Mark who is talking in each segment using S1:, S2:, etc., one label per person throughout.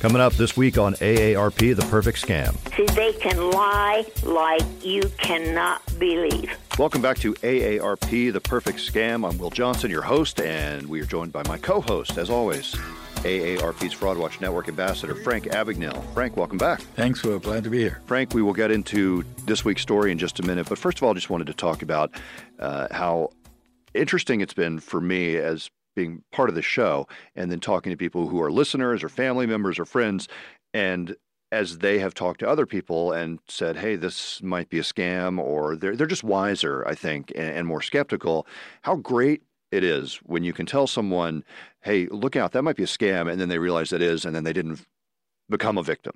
S1: Coming up this week on AARP The Perfect Scam.
S2: See, they can lie like you cannot believe.
S1: Welcome back to AARP The Perfect Scam. I'm Will Johnson, your host, and we are joined by my co host, as always, AARP's Fraud Watch Network Ambassador, Frank Abagnale. Frank, welcome back.
S3: Thanks, Will. Glad to be here.
S1: Frank, we will get into this week's story in just a minute, but first of all, I just wanted to talk about uh, how interesting it's been for me as being part of the show and then talking to people who are listeners or family members or friends and as they have talked to other people and said, "Hey, this might be a scam," or they're they're just wiser, I think, and, and, more skeptical. How great it is when you can tell someone, "Hey, look out, that might be a scam," and then they realize it is, and then they didn't become a victim.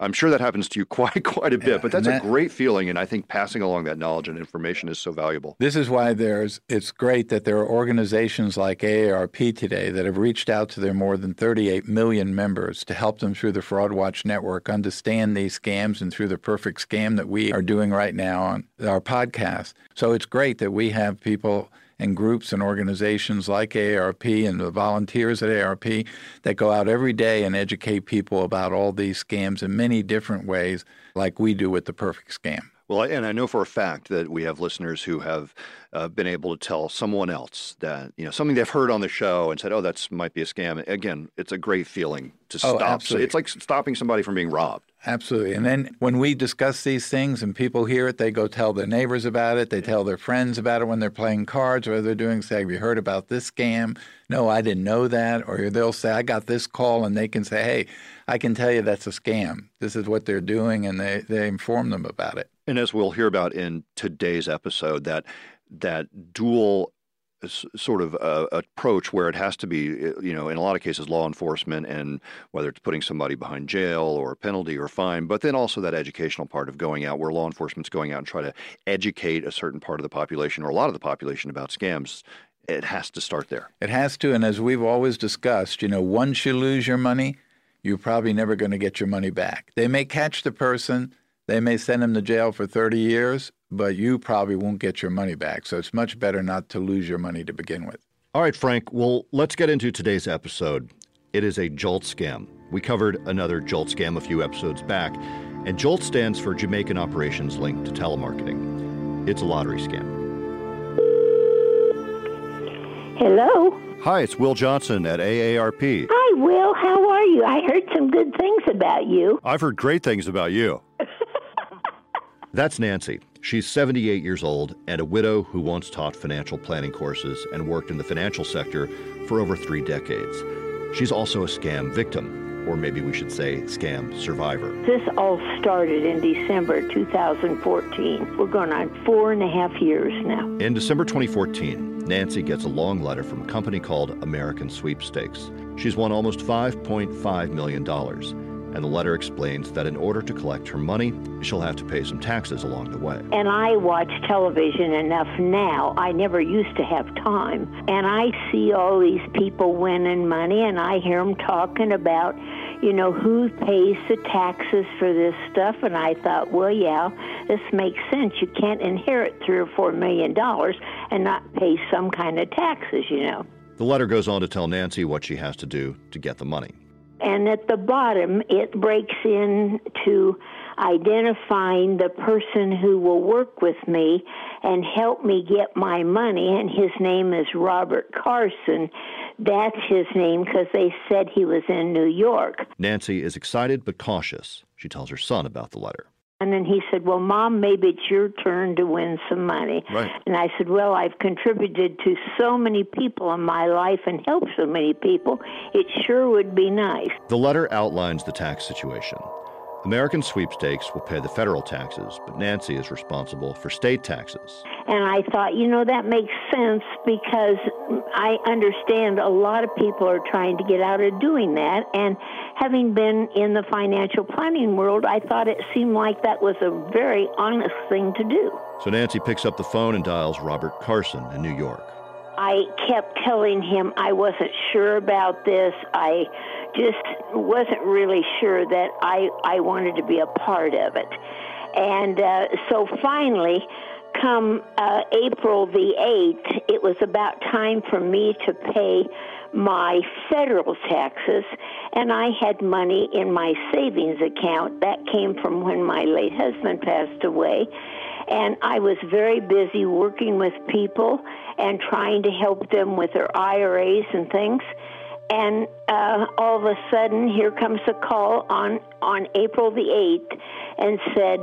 S1: I'm sure that happens to you quite quite a bit, yeah, but that's that, a great feeling, and I think passing along that knowledge and information is so valuable.
S3: This is why there's it's great that there are organizations like AARP today that have reached out to their more than 38 million members to help them through the Fraud Watch network understand these scams and through the perfect scam that we are doing right now on our podcast. So it's great that we have people and groups and organizations like AARP and the volunteers at AARP that go out every day and educate people about all these scams in many different ways, like we do with the Perfect Scam.
S1: Well, and I know for a fact that we have listeners who have uh, been able to tell someone else that you know something they've heard on the show and said, "Oh, that's might be a scam." Again, it's a great feeling to oh, stop.
S3: Absolutely.
S1: It's like stopping somebody from being robbed.
S3: Absolutely. And then when we discuss these things and people hear it, they go tell their neighbors about it. They tell their friends about it when they're playing cards or they're doing, say, Have you heard about this scam? No, I didn't know that. Or they'll say, I got this call, and they can say, Hey, I can tell you that's a scam. This is what they're doing, and they, they inform them about it.
S1: And as we'll hear about in today's episode, that that dual sort of uh, approach where it has to be, uh, you know, in a lot of cases, law enforcement and whether it's putting somebody behind jail or a penalty or fine, but then also that educational part of going out where law enforcement's going out and try to educate a certain part of the population or a lot of the population about scams. It has to start there.
S3: It has to. And as we've always discussed, you know, once you lose your money, you're probably never going to get your money back. They may catch the person, they may send him to jail for 30 years, but you probably won't get your money back. So it's much better not to lose your money to begin with.
S1: All right, Frank. Well, let's get into today's episode. It is a Jolt scam. We covered another Jolt scam a few episodes back, and Jolt stands for Jamaican Operations Linked to Telemarketing. It's a lottery scam.
S2: Hello.
S1: Hi, it's Will Johnson at AARP.
S2: Hi, Will. How are you? I heard some good things about you.
S1: I've heard great things about you. That's Nancy. She's 78 years old and a widow who once taught financial planning courses and worked in the financial sector for over three decades. She's also a scam victim, or maybe we should say scam survivor.
S2: This all started in December 2014. We're going on four and a half years now.
S1: In December 2014, Nancy gets a long letter from a company called American Sweepstakes. She's won almost $5.5 million and the letter explains that in order to collect her money, she'll have to pay some taxes along the way.
S2: And I watch television enough now. I never used to have time. And I see all these people winning money, and I hear them talking about, you know, who pays the taxes for this stuff. And I thought, well, yeah, this makes sense. You can't inherit three or four million dollars and not pay some kind of taxes, you know.
S1: The letter goes on to tell Nancy what she has to do to get the money.
S2: And at the bottom, it breaks into identifying the person who will work with me and help me get my money. And his name is Robert Carson. That's his name because they said he was in New York.
S1: Nancy is excited but cautious. She tells her son about the letter.
S2: And then he said, Well, Mom, maybe it's your turn to win some money.
S1: Right.
S2: And I said, Well, I've contributed to so many people in my life and helped so many people. It sure would be nice.
S1: The letter outlines the tax situation. American sweepstakes will pay the federal taxes, but Nancy is responsible for state taxes.
S2: And I thought, you know, that makes sense because I understand a lot of people are trying to get out of doing that. And having been in the financial planning world, I thought it seemed like that was a very honest thing to do.
S1: So Nancy picks up the phone and dials Robert Carson in New York.
S2: I kept telling him I wasn't sure about this. I just wasn't really sure that I, I wanted to be a part of it. And uh, so finally, come uh, April the 8th, it was about time for me to pay my federal taxes, and I had money in my savings account that came from when my late husband passed away. And I was very busy working with people and trying to help them with their IRAs and things. And uh, all of a sudden, here comes a call on on April the eighth, and said,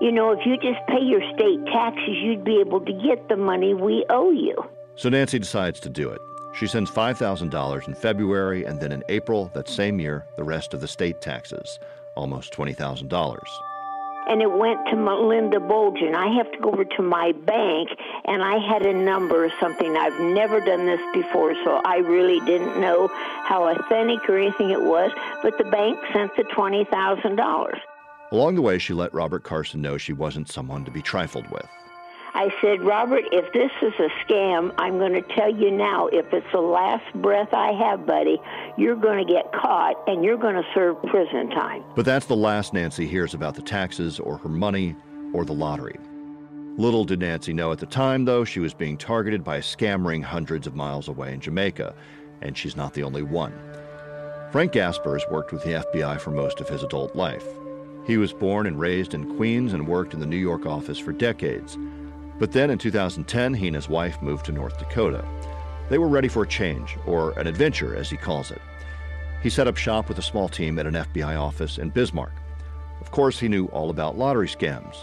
S2: you know, if you just pay your state taxes, you'd be able to get the money we owe you.
S1: So Nancy decides to do it. She sends $5,000 in February, and then in April that same year, the rest of the state taxes, almost $20,000.
S2: And it went to Melinda Bulgin. I have to go over to my bank, and I had a number or something. I've never done this before, so I really didn't know how authentic or anything it was, but the bank sent the $20,000.
S1: Along the way, she let Robert Carson know she wasn't someone to be trifled with.
S2: I said, Robert, if this is a scam, I'm going to tell you now, if it's the last breath I have, buddy, you're going to get caught and you're going to serve prison time.
S1: But that's the last Nancy hears about the taxes or her money or the lottery. Little did Nancy know at the time, though, she was being targeted by a scam ring hundreds of miles away in Jamaica, and she's not the only one. Frank Gasper has worked with the FBI for most of his adult life. He was born and raised in Queens and worked in the New York office for decades. But then in 2010, he and his wife moved to North Dakota. They were ready for a change, or an adventure, as he calls it. He set up shop with a small team at an FBI office in Bismarck. Of course, he knew all about lottery scams.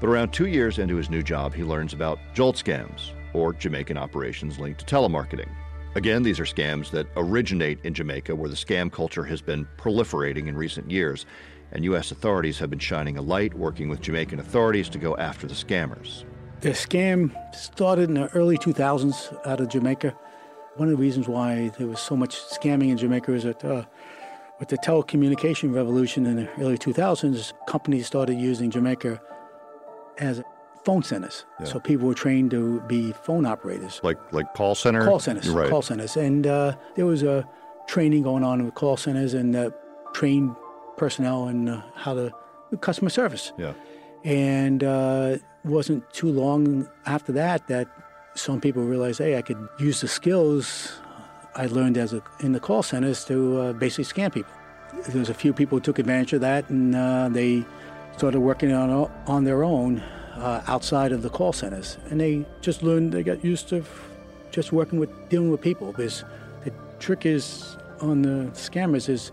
S1: But around two years into his new job, he learns about Jolt scams, or Jamaican operations linked to telemarketing. Again, these are scams that originate in Jamaica, where the scam culture has been proliferating in recent years, and U.S. authorities have been shining a light, working with Jamaican authorities to go after the scammers.
S4: The scam started in the early 2000s out of Jamaica. One of the reasons why there was so much scamming in Jamaica is that uh, with the telecommunication revolution in the early 2000s, companies started using Jamaica as phone centers. Yeah. So people were trained to be phone operators.
S1: Like like call center?
S4: Call centers. Right. Call centers. And uh, there was a training going on with call centers and uh, trained personnel and uh, how to customer service.
S1: Yeah.
S4: And uh, wasn't too long after that that some people realized, hey, I could use the skills I learned as a, in the call centers to uh, basically scam people. There was a few people who took advantage of that, and uh, they started working on on their own uh, outside of the call centers, and they just learned. They got used to just working with dealing with people. Because the trick is on the scammers is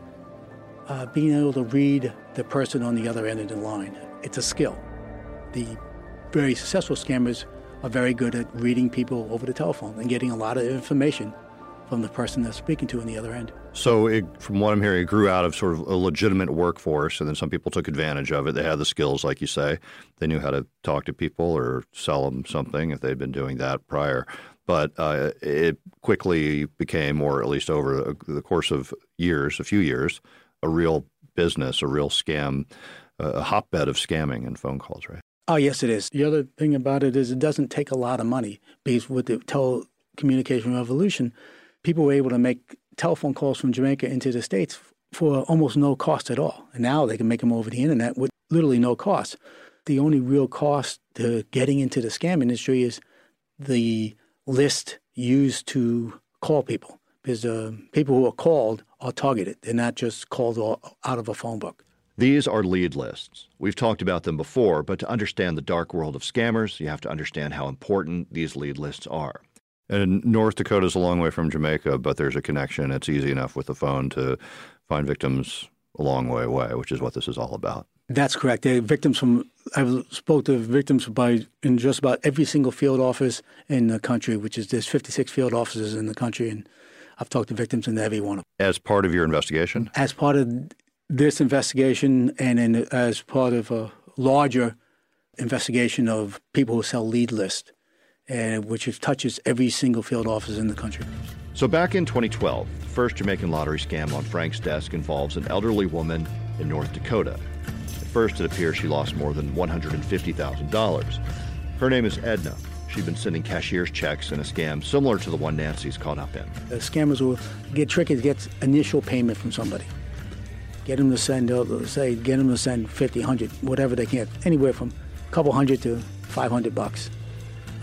S4: uh, being able to read the person on the other end of the line. It's a skill. The very successful scammers are very good at reading people over the telephone and getting a lot of information from the person they're speaking to on the other end.
S1: So, it, from what I'm hearing, it grew out of sort of a legitimate workforce, and then some people took advantage of it. They had the skills, like you say. They knew how to talk to people or sell them something if they'd been doing that prior. But uh, it quickly became, or at least over the course of years, a few years, a real business, a real scam, a hotbed of scamming and phone calls, right?
S4: Oh, yes, it is. The other thing about it is it doesn't take a lot of money because with the telecommunication revolution, people were able to make telephone calls from Jamaica into the States for almost no cost at all. And now they can make them over the internet with literally no cost. The only real cost to getting into the scam industry is the list used to call people because uh, people who are called are targeted. They're not just called out of a phone book.
S1: These are lead lists. We've talked about them before, but to understand the dark world of scammers, you have to understand how important these lead lists are. And North Dakota is a long way from Jamaica, but there's a connection. It's easy enough with the phone to find victims a long way away, which is what this is all about.
S4: That's correct. They're victims from I've spoke to victims by in just about every single field office in the country, which is there's 56 field offices in the country, and I've talked to victims in every one of
S1: them. As part of your investigation?
S4: As part of this investigation and in, as part of a larger investigation of people who sell lead list, uh, which touches every single field office in the country.
S1: So back in 2012, the first Jamaican lottery scam on Frank's desk involves an elderly woman in North Dakota. At first, it appears she lost more than $150,000. Her name is Edna. She'd been sending cashier's checks in a scam similar to the one Nancy's caught up in.
S4: The scammers will get tricky to get initial payment from somebody get them to send, uh, say, get them to send 50, 100, whatever they can, anywhere from a couple hundred to 500 bucks.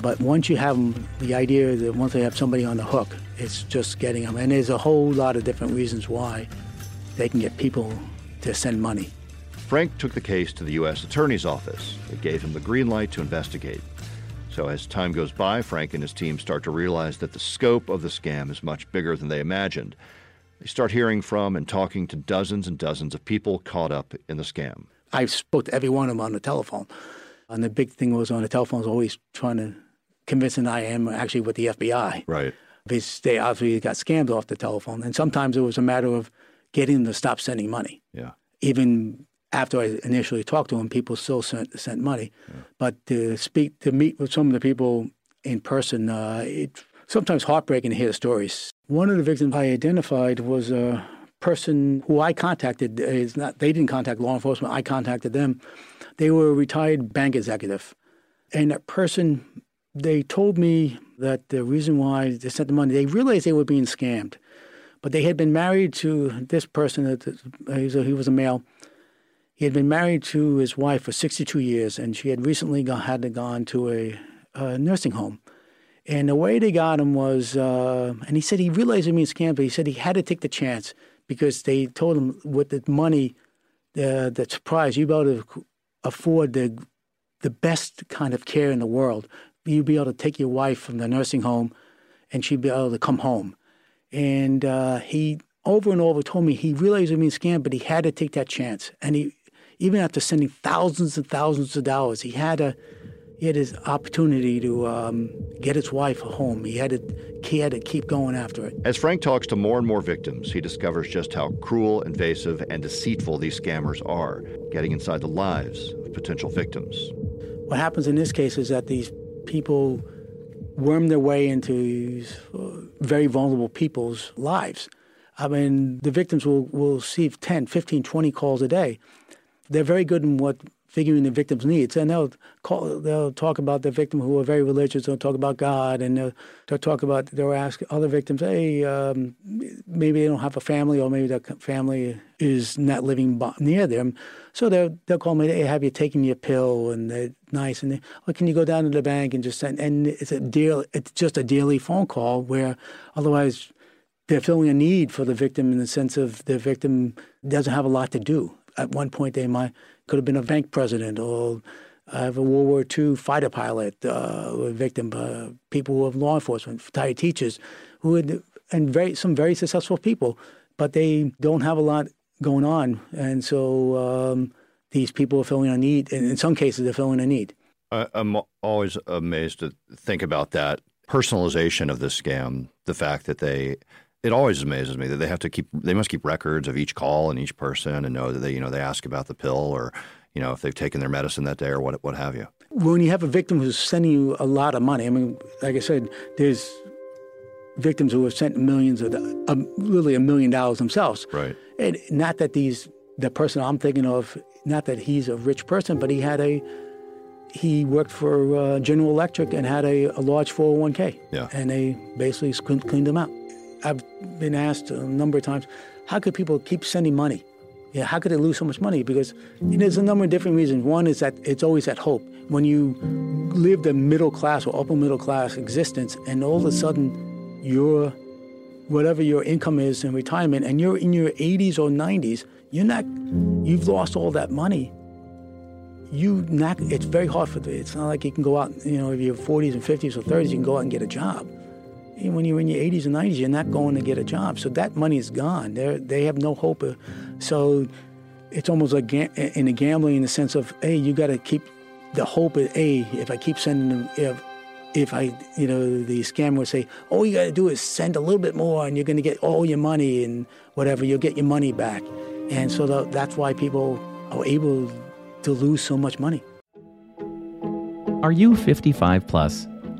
S4: But once you have them, the idea that once they have somebody on the hook, it's just getting them. And there's a whole lot of different reasons why they can get people to send money.
S1: Frank took the case to the U.S. Attorney's Office. It gave him the green light to investigate. So, as time goes by, Frank and his team start to realize that the scope of the scam is much bigger than they imagined. They start hearing from and talking to dozens and dozens of people caught up in the scam.
S4: I spoke to every one of them on the telephone. And the big thing was on the telephone was always trying to convince them I am actually with the FBI.
S1: Right.
S4: Because they obviously got scammed off the telephone. And sometimes it was a matter of getting them to stop sending money.
S1: Yeah.
S4: Even after I initially talked to them, people still sent, sent money. Yeah. But to speak, to meet with some of the people in person, uh, it's sometimes heartbreaking to hear stories. One of the victims I identified was a person who I contacted. Is not they didn't contact law enforcement. I contacted them. They were a retired bank executive, and that person. They told me that the reason why they sent the money, they realized they were being scammed, but they had been married to this person. He was a male he had been married to his wife for 62 years, and she had recently had to gone to a, a, nursing home. And the way they got him was, uh, and he said he realized it means scam, but he said he had to take the chance because they told him with the money, the the surprise, you'd be able to afford the the best kind of care in the world. You'd be able to take your wife from the nursing home, and she'd be able to come home. And uh, he over and over told me he realized it means scam, but he had to take that chance. And he even after sending thousands and thousands of dollars, he had a he had his opportunity to um, get his wife home. He had to he had to keep going after it.
S1: As Frank talks to more and more victims, he discovers just how cruel, invasive, and deceitful these scammers are, getting inside the lives of potential victims.
S4: What happens in this case is that these people worm their way into uh, very vulnerable people's lives. I mean, the victims will, will receive 10, 15, 20 calls a day they're very good in what figuring the victim's needs, and they'll call, they'll talk about the victim who are very religious. They'll talk about God, and they'll, they'll talk about they'll ask other victims, hey, um, maybe they don't have a family, or maybe their family is not living near them. So they'll they'll call me, hey, have you taken your pill? And they're nice, and they, oh, can you go down to the bank and just send? And it's a deal. It's just a daily phone call where otherwise they're filling a need for the victim in the sense of the victim doesn't have a lot to do at one point they might could have been a bank president or I have a World War II fighter pilot, uh, victim, uh, people who have law enforcement, retired teachers, who had, and very some very successful people, but they don't have a lot going on, and so um, these people are filling a need. And in some cases, they're filling a need.
S1: I'm always amazed to think about that personalization of the scam. The fact that they it always amazes me that they have to keep they must keep records of each call and each person and know that they you know they ask about the pill or you know if they've taken their medicine that day or what what have you.
S4: When you have a victim who's sending you a lot of money, I mean, like I said, there's victims who have sent millions of um, literally a million dollars themselves.
S1: Right.
S4: And not that these the person I'm thinking of, not that he's a rich person, but he had a he worked for uh, General Electric and had a, a large 401k.
S1: Yeah.
S4: And they basically cleaned him out. I've been asked a number of times, how could people keep sending money? Yeah, how could they lose so much money? Because there's a number of different reasons. One is that it's always that hope. When you live the middle class or upper middle class existence, and all of a sudden your whatever your income is in retirement, and you're in your 80s or 90s, you're not, you've lost all that money. You not, it's very hard for the, it's not like you can go out, you know, if you're 40s and 50s or 30s, you can go out and get a job when you're in your 80s and 90s, you're not going to get a job. So that money is gone. They they have no hope. Of, so it's almost like in a gambling in the sense of, hey, you got to keep the hope of, hey, if I keep sending them, if, if I, you know, the scammer would say, all you got to do is send a little bit more and you're going to get all your money and whatever, you'll get your money back. And so the, that's why people are able to lose so much money.
S5: Are you 55 plus?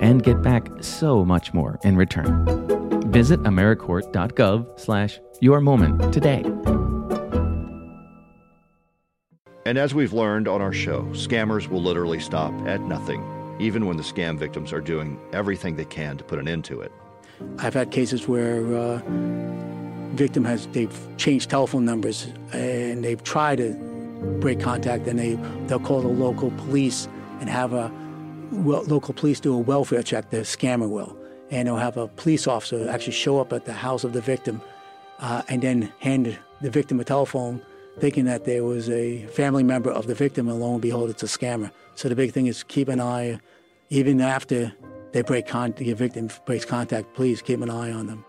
S5: and get back so much more in return. Visit AmeriCorps.gov slash your moment today.
S1: And as we've learned on our show, scammers will literally stop at nothing, even when the scam victims are doing everything they can to put an end to it.
S4: I've had cases where uh, victim has they've changed telephone numbers and they've tried to break contact, and they they'll call the local police and have a well, local police do a welfare check. The scammer will, and they'll have a police officer actually show up at the house of the victim, uh, and then hand the victim a telephone thinking that there was a family member of the victim, and lo and behold, it's a scammer. So the big thing is keep an eye, even after they break contact, the victim breaks contact, please keep an eye on them.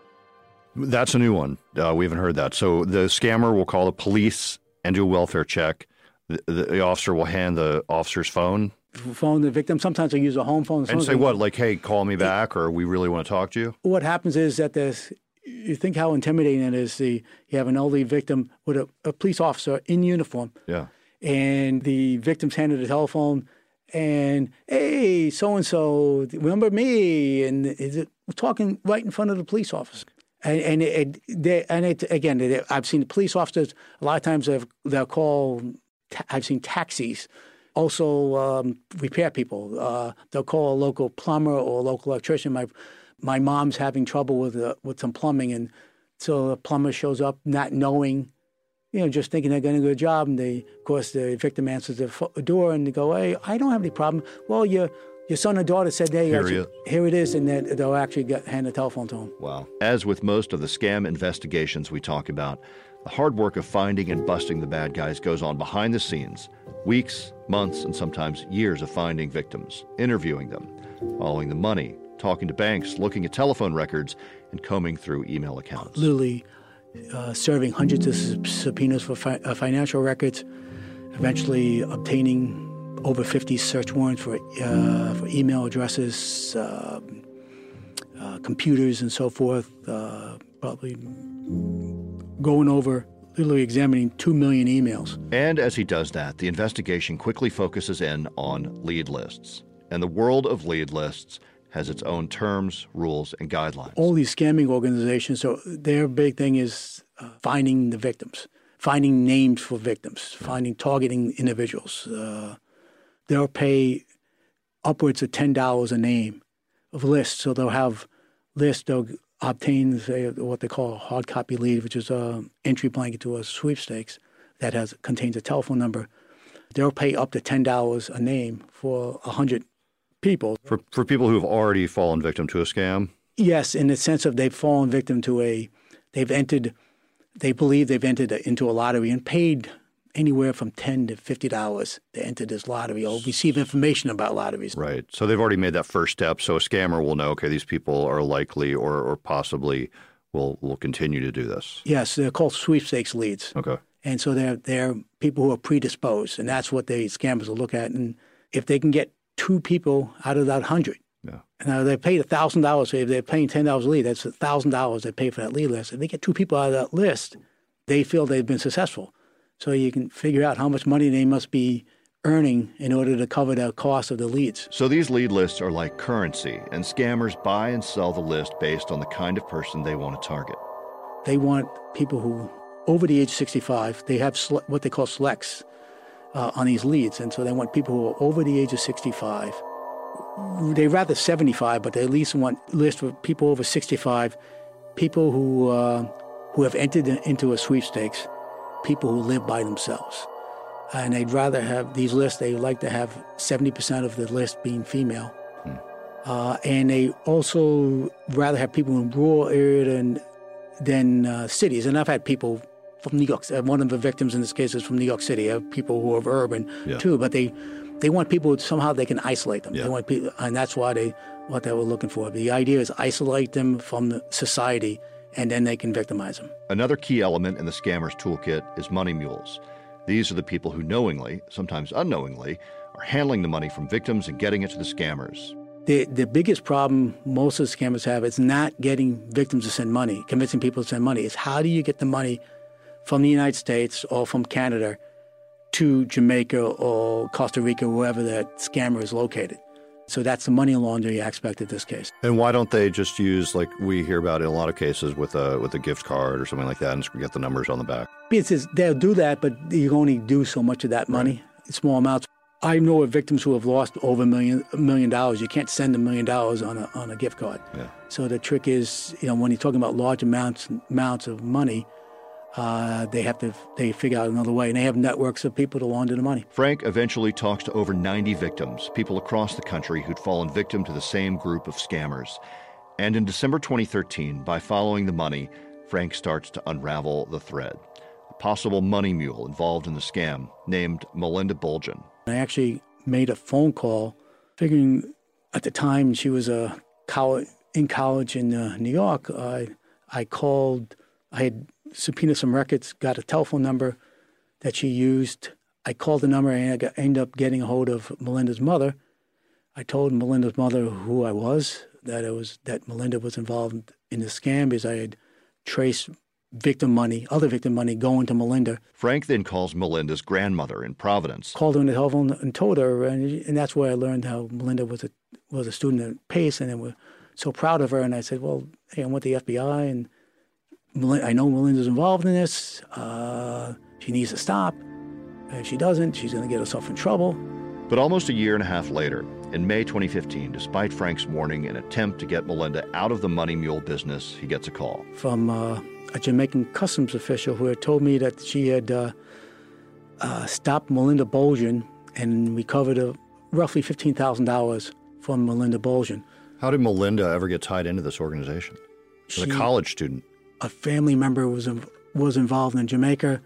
S1: That's a new one. Uh, we haven't heard that. So the scammer will call the police and do a welfare check. The, the, the officer will hand the officer's phone.
S4: Phone the victim. Sometimes they use a home phone.
S1: And say what? Like, hey, call me back, or we really want to talk to you?
S4: What happens is that this, you think how intimidating it is. The you have an elderly victim with a, a police officer in uniform.
S1: Yeah.
S4: And the victim's handed a telephone, and hey, so and so, remember me? And is it talking right in front of the police officer. And, and it, they, and it again, they, I've seen the police officers. A lot of times they'll call. I've seen taxis also um, repair people. Uh, they'll call a local plumber or a local electrician. My my mom's having trouble with uh, with some plumbing, and so the plumber shows up not knowing, you know, just thinking they're going to do a job, and they, of course, the victim answers the door, and they go, "Hey, I don't have any problem." Well, your your son or daughter said, "Hey,
S1: here,
S4: actually, here it is," and then they'll actually get, hand the telephone to him.
S1: Wow! As with most of the scam investigations we talk about, the hard work of finding and busting the bad guys goes on behind the scenes. Weeks, months, and sometimes years of finding victims, interviewing them, following the money, talking to banks, looking at telephone records, and combing through email accounts.
S4: Literally uh, serving hundreds of subpoenas for fi- uh, financial records, eventually obtaining over 50 search warrants for, uh, for email addresses, um, uh, computers, and so forth. Uh, probably going over literally examining 2 million emails.
S1: And as he does that, the investigation quickly focuses in on lead lists. And the world of lead lists has its own terms, rules, and guidelines.
S4: All these scamming organizations, so their big thing is uh, finding the victims, finding names for victims, finding targeting individuals. Uh, they'll pay upwards of $10 a name of lists. So they'll have lists, they'll obtain say, what they call a hard copy lead, which is an entry blanket to a sweepstakes that has contains a telephone number. They'll pay up to $10 a name for 100 people.
S1: For, for people who have already fallen victim to a scam?
S4: Yes, in the sense of they've fallen victim to a, they've entered, they believe they've entered into a lottery and paid anywhere from ten to fifty dollars to enter this lottery or receive information about lotteries.
S1: Right. So they've already made that first step. So a scammer will know, okay, these people are likely or, or possibly will will continue to do this.
S4: Yes, they're called sweepstakes leads.
S1: Okay.
S4: And so they're they're people who are predisposed, and that's what the scammers will look at. And if they can get two people out of that hundred.
S1: Yeah.
S4: Now they paid thousand dollars. If they're paying ten dollars a lead, that's thousand dollars they pay for that lead list. If they get two people out of that list, they feel they've been successful. So you can figure out how much money they must be earning in order to cover the cost of the leads.
S1: So these lead lists are like currency, and scammers buy and sell the list based on the kind of person they want to target.
S4: They want people who over the age of 65. They have what they call selects uh, on these leads. And so they want people who are over the age of 65. They rather 75, but they at least want list for people over 65, people who uh, who have entered into a sweepstakes, people who live by themselves. And they'd rather have these lists, they like to have 70% of the list being female. Hmm. Uh, and they also rather have people in rural area than, than uh, cities. And I've had people from New York. Uh, one of the victims in this case is from New York City. Uh, people who are urban yeah. too, but they they want people somehow they can isolate them. Yeah. They want people, and that's why they what they were looking for. The idea is isolate them from society, and then they can victimize them.
S1: Another key element in the scammer's toolkit is money mules. These are the people who knowingly, sometimes unknowingly, are handling the money from victims and getting it to the scammers.
S4: The, the biggest problem most of the scammers have is not getting victims to send money, convincing people to send money. It's how do you get the money from the United States or from Canada to Jamaica or Costa Rica, wherever that scammer is located. So that's the money laundering aspect of this case.
S1: And why don't they just use like we hear about in a lot of cases with a with a gift card or something like that and just get the numbers on the back?
S4: Because they'll do that, but you only do so much of that money, right. small amounts. I know of victims who have lost over a million million dollars. You can't send a million dollars on a on a gift card.
S1: Yeah.
S4: So the trick is, you know, when you're talking about large amounts amounts of money, uh, they have to they figure out another way, and they have networks of people to launder the money.
S1: Frank eventually talks to over 90 victims, people across the country who'd fallen victim to the same group of scammers. And in December 2013, by following the money, Frank starts to unravel the thread. A possible money mule involved in the scam, named Melinda Bulgin.
S4: I actually made a phone call, figuring at the time she was a college, in college in uh, New York. I I called. I had subpoenaed some records, got a telephone number that she used. I called the number and I got, ended up getting a hold of Melinda's mother. I told Melinda's mother who I was, that it was that Melinda was involved in the scam because I had traced victim money, other victim money going to Melinda.
S1: Frank then calls Melinda's grandmother in Providence.
S4: Called her on the telephone and told her, and, and that's where I learned how Melinda was a was a student at Pace, and they were so proud of her. And I said, well, hey, I went to the FBI, and I know Melinda's involved in this. Uh, she needs to stop. If she doesn't, she's going to get herself in trouble.
S1: But almost a year and a half later, in May 2015, despite Frank's warning and attempt to get Melinda out of the money mule business, he gets a call.
S4: From uh, a Jamaican customs official who had told me that she had uh, uh, stopped Melinda Bulgin and recovered a, roughly $15,000 from Melinda Bulgin.
S1: How did Melinda ever get tied into this organization? As she, a college student
S4: a family member was was involved in Jamaica,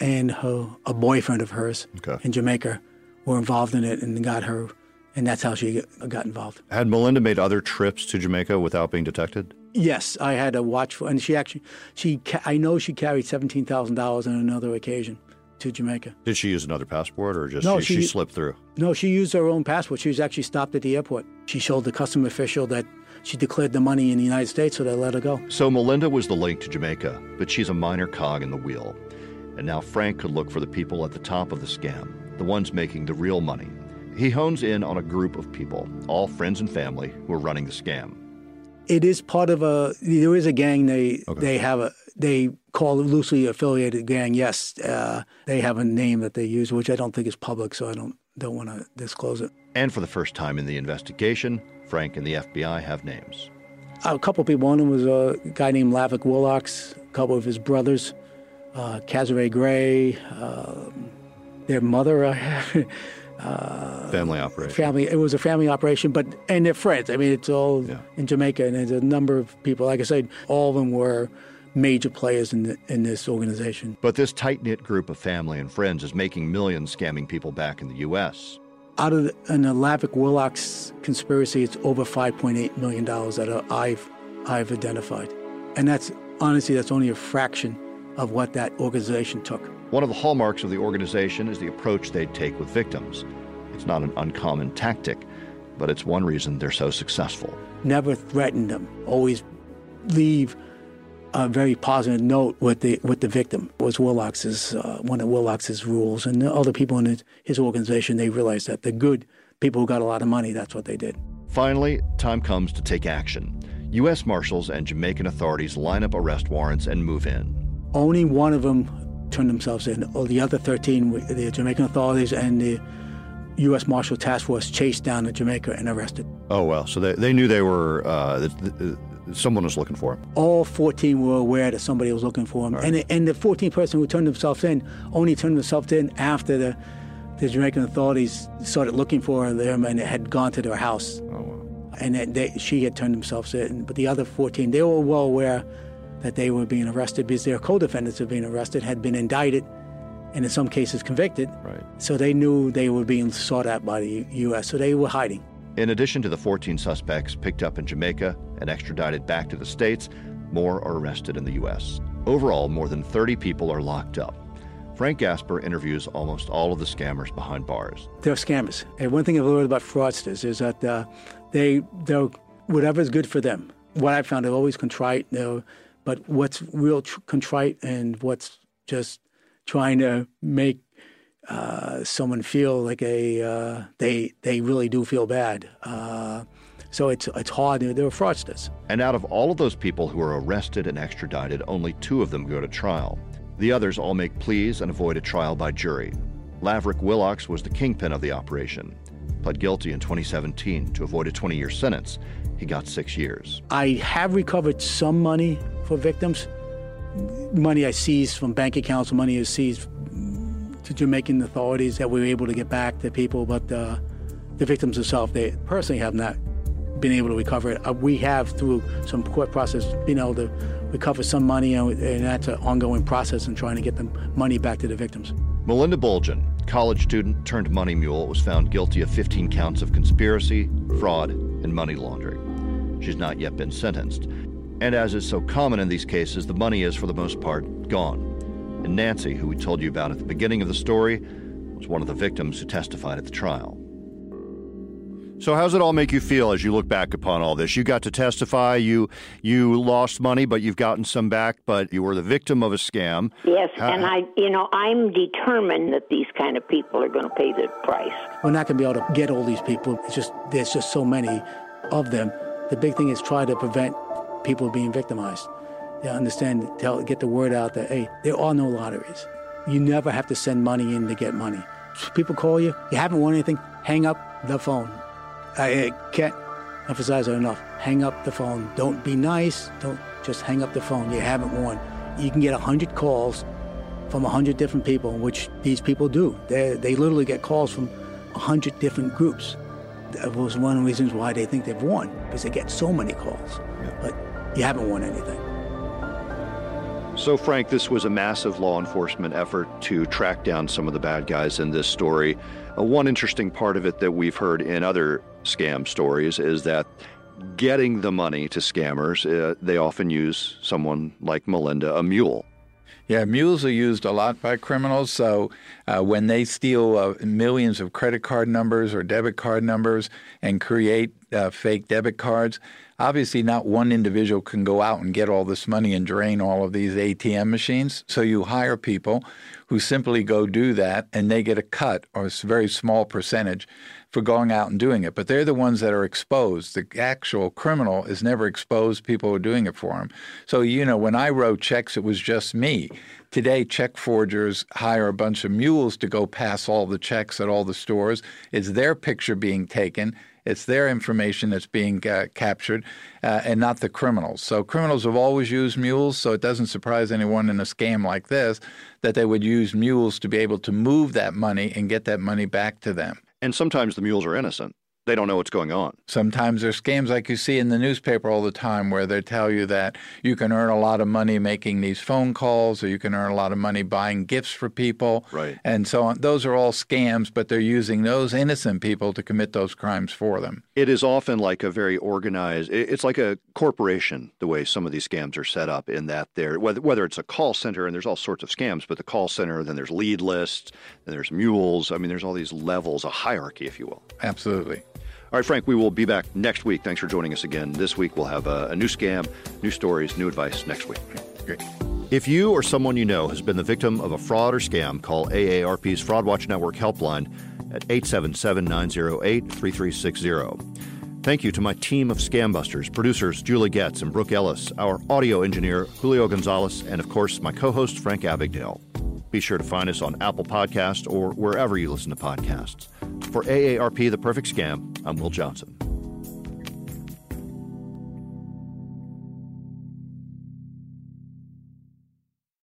S4: and her, a boyfriend of hers
S1: okay.
S4: in Jamaica were involved in it and got her, and that's how she got involved.
S1: Had Melinda made other trips to Jamaica without being detected?
S4: Yes, I had a watch for, and she actually she I know she carried seventeen thousand dollars on another occasion to Jamaica.
S1: Did she use another passport or just no, she, she, she slipped through?
S4: No, she used her own passport. She was actually stopped at the airport. She showed the custom official that she declared the money in the United States, so they let her go.
S1: So Melinda was the link to Jamaica, but she's a minor cog in the wheel. And now Frank could look for the people at the top of the scam, the ones making the real money. He hones in on a group of people, all friends and family, who are running the scam.
S4: It is part of a. There is a gang. They okay. they have a. They call loosely affiliated gang. Yes, uh, they have a name that they use, which I don't think is public, so I don't don't want to disclose it.
S1: And for the first time in the investigation, Frank and the FBI have names.
S4: A couple people. One of them was a guy named Lavrick Willocks, a couple of his brothers, uh, Casare Gray, uh, their mother.
S1: Uh, family operation.
S4: Family. It was a family operation, but and their friends. I mean, it's all yeah. in Jamaica, and there's a number of people. Like I said, all of them were major players in the, in this organization.
S1: But this tight knit group of family and friends is making millions scamming people back in the U.S
S4: out of an Lavrick Willocks conspiracy, it's over $5.8 million that I've, I've identified. And that's honestly, that's only a fraction of what that organization took.
S1: One of the hallmarks of the organization is the approach they take with victims. It's not an uncommon tactic, but it's one reason they're so successful.
S4: Never threaten them, always leave a very positive note with the with the victim. It was Willocks's uh, one of Willocks's rules, and the other people in his, his organization they realized that the good people who got a lot of money, that's what they did.
S1: Finally, time comes to take action. U.S. Marshals and Jamaican authorities line up arrest warrants and move in.
S4: Only one of them turned themselves in. All the other 13, the Jamaican authorities and the U.S. Marshal Task Force chased down to Jamaica and arrested.
S1: Oh, well. So they, they knew they were, uh, the, the, someone was looking for him.
S4: All 14 were aware that somebody was looking for him. Right. And, and the 14th person who turned themselves in only turned themselves in after the, the Jamaican authorities started looking for them and had gone to their house.
S1: Oh, wow.
S4: And they, she had turned themselves in. But the other 14, they were well aware that they were being arrested because their co-defendants were being arrested, had been indicted, and in some cases convicted.
S1: Right.
S4: So they knew they were being sought out by the U.S., so they were hiding.
S1: In addition to the 14 suspects picked up in Jamaica and extradited back to the States, more are arrested in the U.S. Overall, more than 30 people are locked up. Frank Gasper interviews almost all of the scammers behind bars.
S4: They're scammers. And one thing I've learned about fraudsters is that uh, they, they're whatever's good for them. What I've found, they're always contrite, you but what's real tr- contrite and what's just trying to make uh, someone feel like a uh, they they really do feel bad. So it's it's hard. They're fraudsters.
S1: And out of all of those people who are arrested and extradited, only two of them go to trial. The others all make pleas and avoid a trial by jury. Lavrick Willocks was the kingpin of the operation. Pled guilty in 2017 to avoid a 20 year sentence. He got six years.
S4: I have recovered some money for victims. Money I seized from bank accounts, money I seized to Jamaican authorities that we were able to get back to people, but uh, the victims themselves, they personally have not been able to recover it. Uh, we have, through some court process, been able to recover some money, and, that's an ongoing process in trying to get the money back to the victims.
S1: Melinda Bulgin, college student turned money mule, was found guilty of 15 counts of conspiracy, fraud, and money laundering. She's not yet been sentenced. And as is so common in these cases, the money is, for the most part, gone. And Nancy, who we told you about at the beginning of the story, was one of the victims who testified at the trial. So how does it all make you feel as you look back upon all this? You got to testify. You you lost money, but you've gotten some back. But you were the victim of a scam.
S2: Yes, how, and I, you know, I'm determined that these kind of people are going to pay the price.
S4: We're not going to be able to get all these people. It's just there's just so many of them. The big thing is try to prevent people being victimized. You understand? Tell, get the word out that hey, there are no lotteries. You never have to send money in to get money. People call you, you haven't won anything. Hang up the phone I can't emphasize it enough. Hang up the phone. Don't be nice. Don't just hang up the phone. You haven't won. You can get 100 calls from 100 different people, which these people do. They, they literally get calls from 100 different groups. That was one of the reasons why they think they've won, because they get so many calls. Yeah. But you haven't won anything.
S1: So, Frank, this was a massive law enforcement effort to track down some of the bad guys in this story. Uh, one interesting part of it that we've heard in other scam stories is that getting the money to scammers, uh, they often use someone like Melinda, a mule.
S3: Yeah, mules are used a lot by criminals. So uh, when they steal uh, millions of credit card numbers or debit card numbers and create uh, fake debit cards, obviously not one individual can go out and get all this money and drain all of these ATM machines. So you hire people who simply go do that and they get a cut or a very small percentage for going out and doing it. But they're the ones that are exposed. The actual criminal is never exposed people are doing it for him. So, you know, when I wrote checks, it was just me. Today, check forgers hire a bunch of mules to go pass all the checks at all the stores. It's their picture being taken. It's their information that's being uh, captured uh, and not the criminals. So criminals have always used mules, so it doesn't surprise anyone in a scam like this that they would use mules to be able to move that money and get that money back to them.
S1: And sometimes the mules are innocent. They don't know what's going on.
S3: Sometimes there's scams like you see in the newspaper all the time where they tell you that you can earn a lot of money making these phone calls or you can earn a lot of money buying gifts for people.
S1: Right.
S3: And so on. Those are all scams, but they're using those innocent people to commit those crimes for them.
S1: It is often like a very organized, it's like a corporation, the way some of these scams are set up, in that they're, whether, whether it's a call center, and there's all sorts of scams, but the call center, then there's lead lists, then there's mules. I mean, there's all these levels, a hierarchy, if you will.
S3: Absolutely.
S1: All right, Frank, we will be back next week. Thanks for joining us again. This week we'll have a, a new scam, new stories, new advice next week.
S3: Great.
S1: If you or someone you know has been the victim of a fraud or scam, call AARP's Fraud Watch Network helpline at 877 908 3360. Thank you to my team of scam busters, producers Julie Getz and Brooke Ellis, our audio engineer Julio Gonzalez, and of course my co-host Frank Abagnale. Be sure to find us on Apple Podcast or wherever you listen to podcasts. For AARP The Perfect Scam, I'm Will Johnson.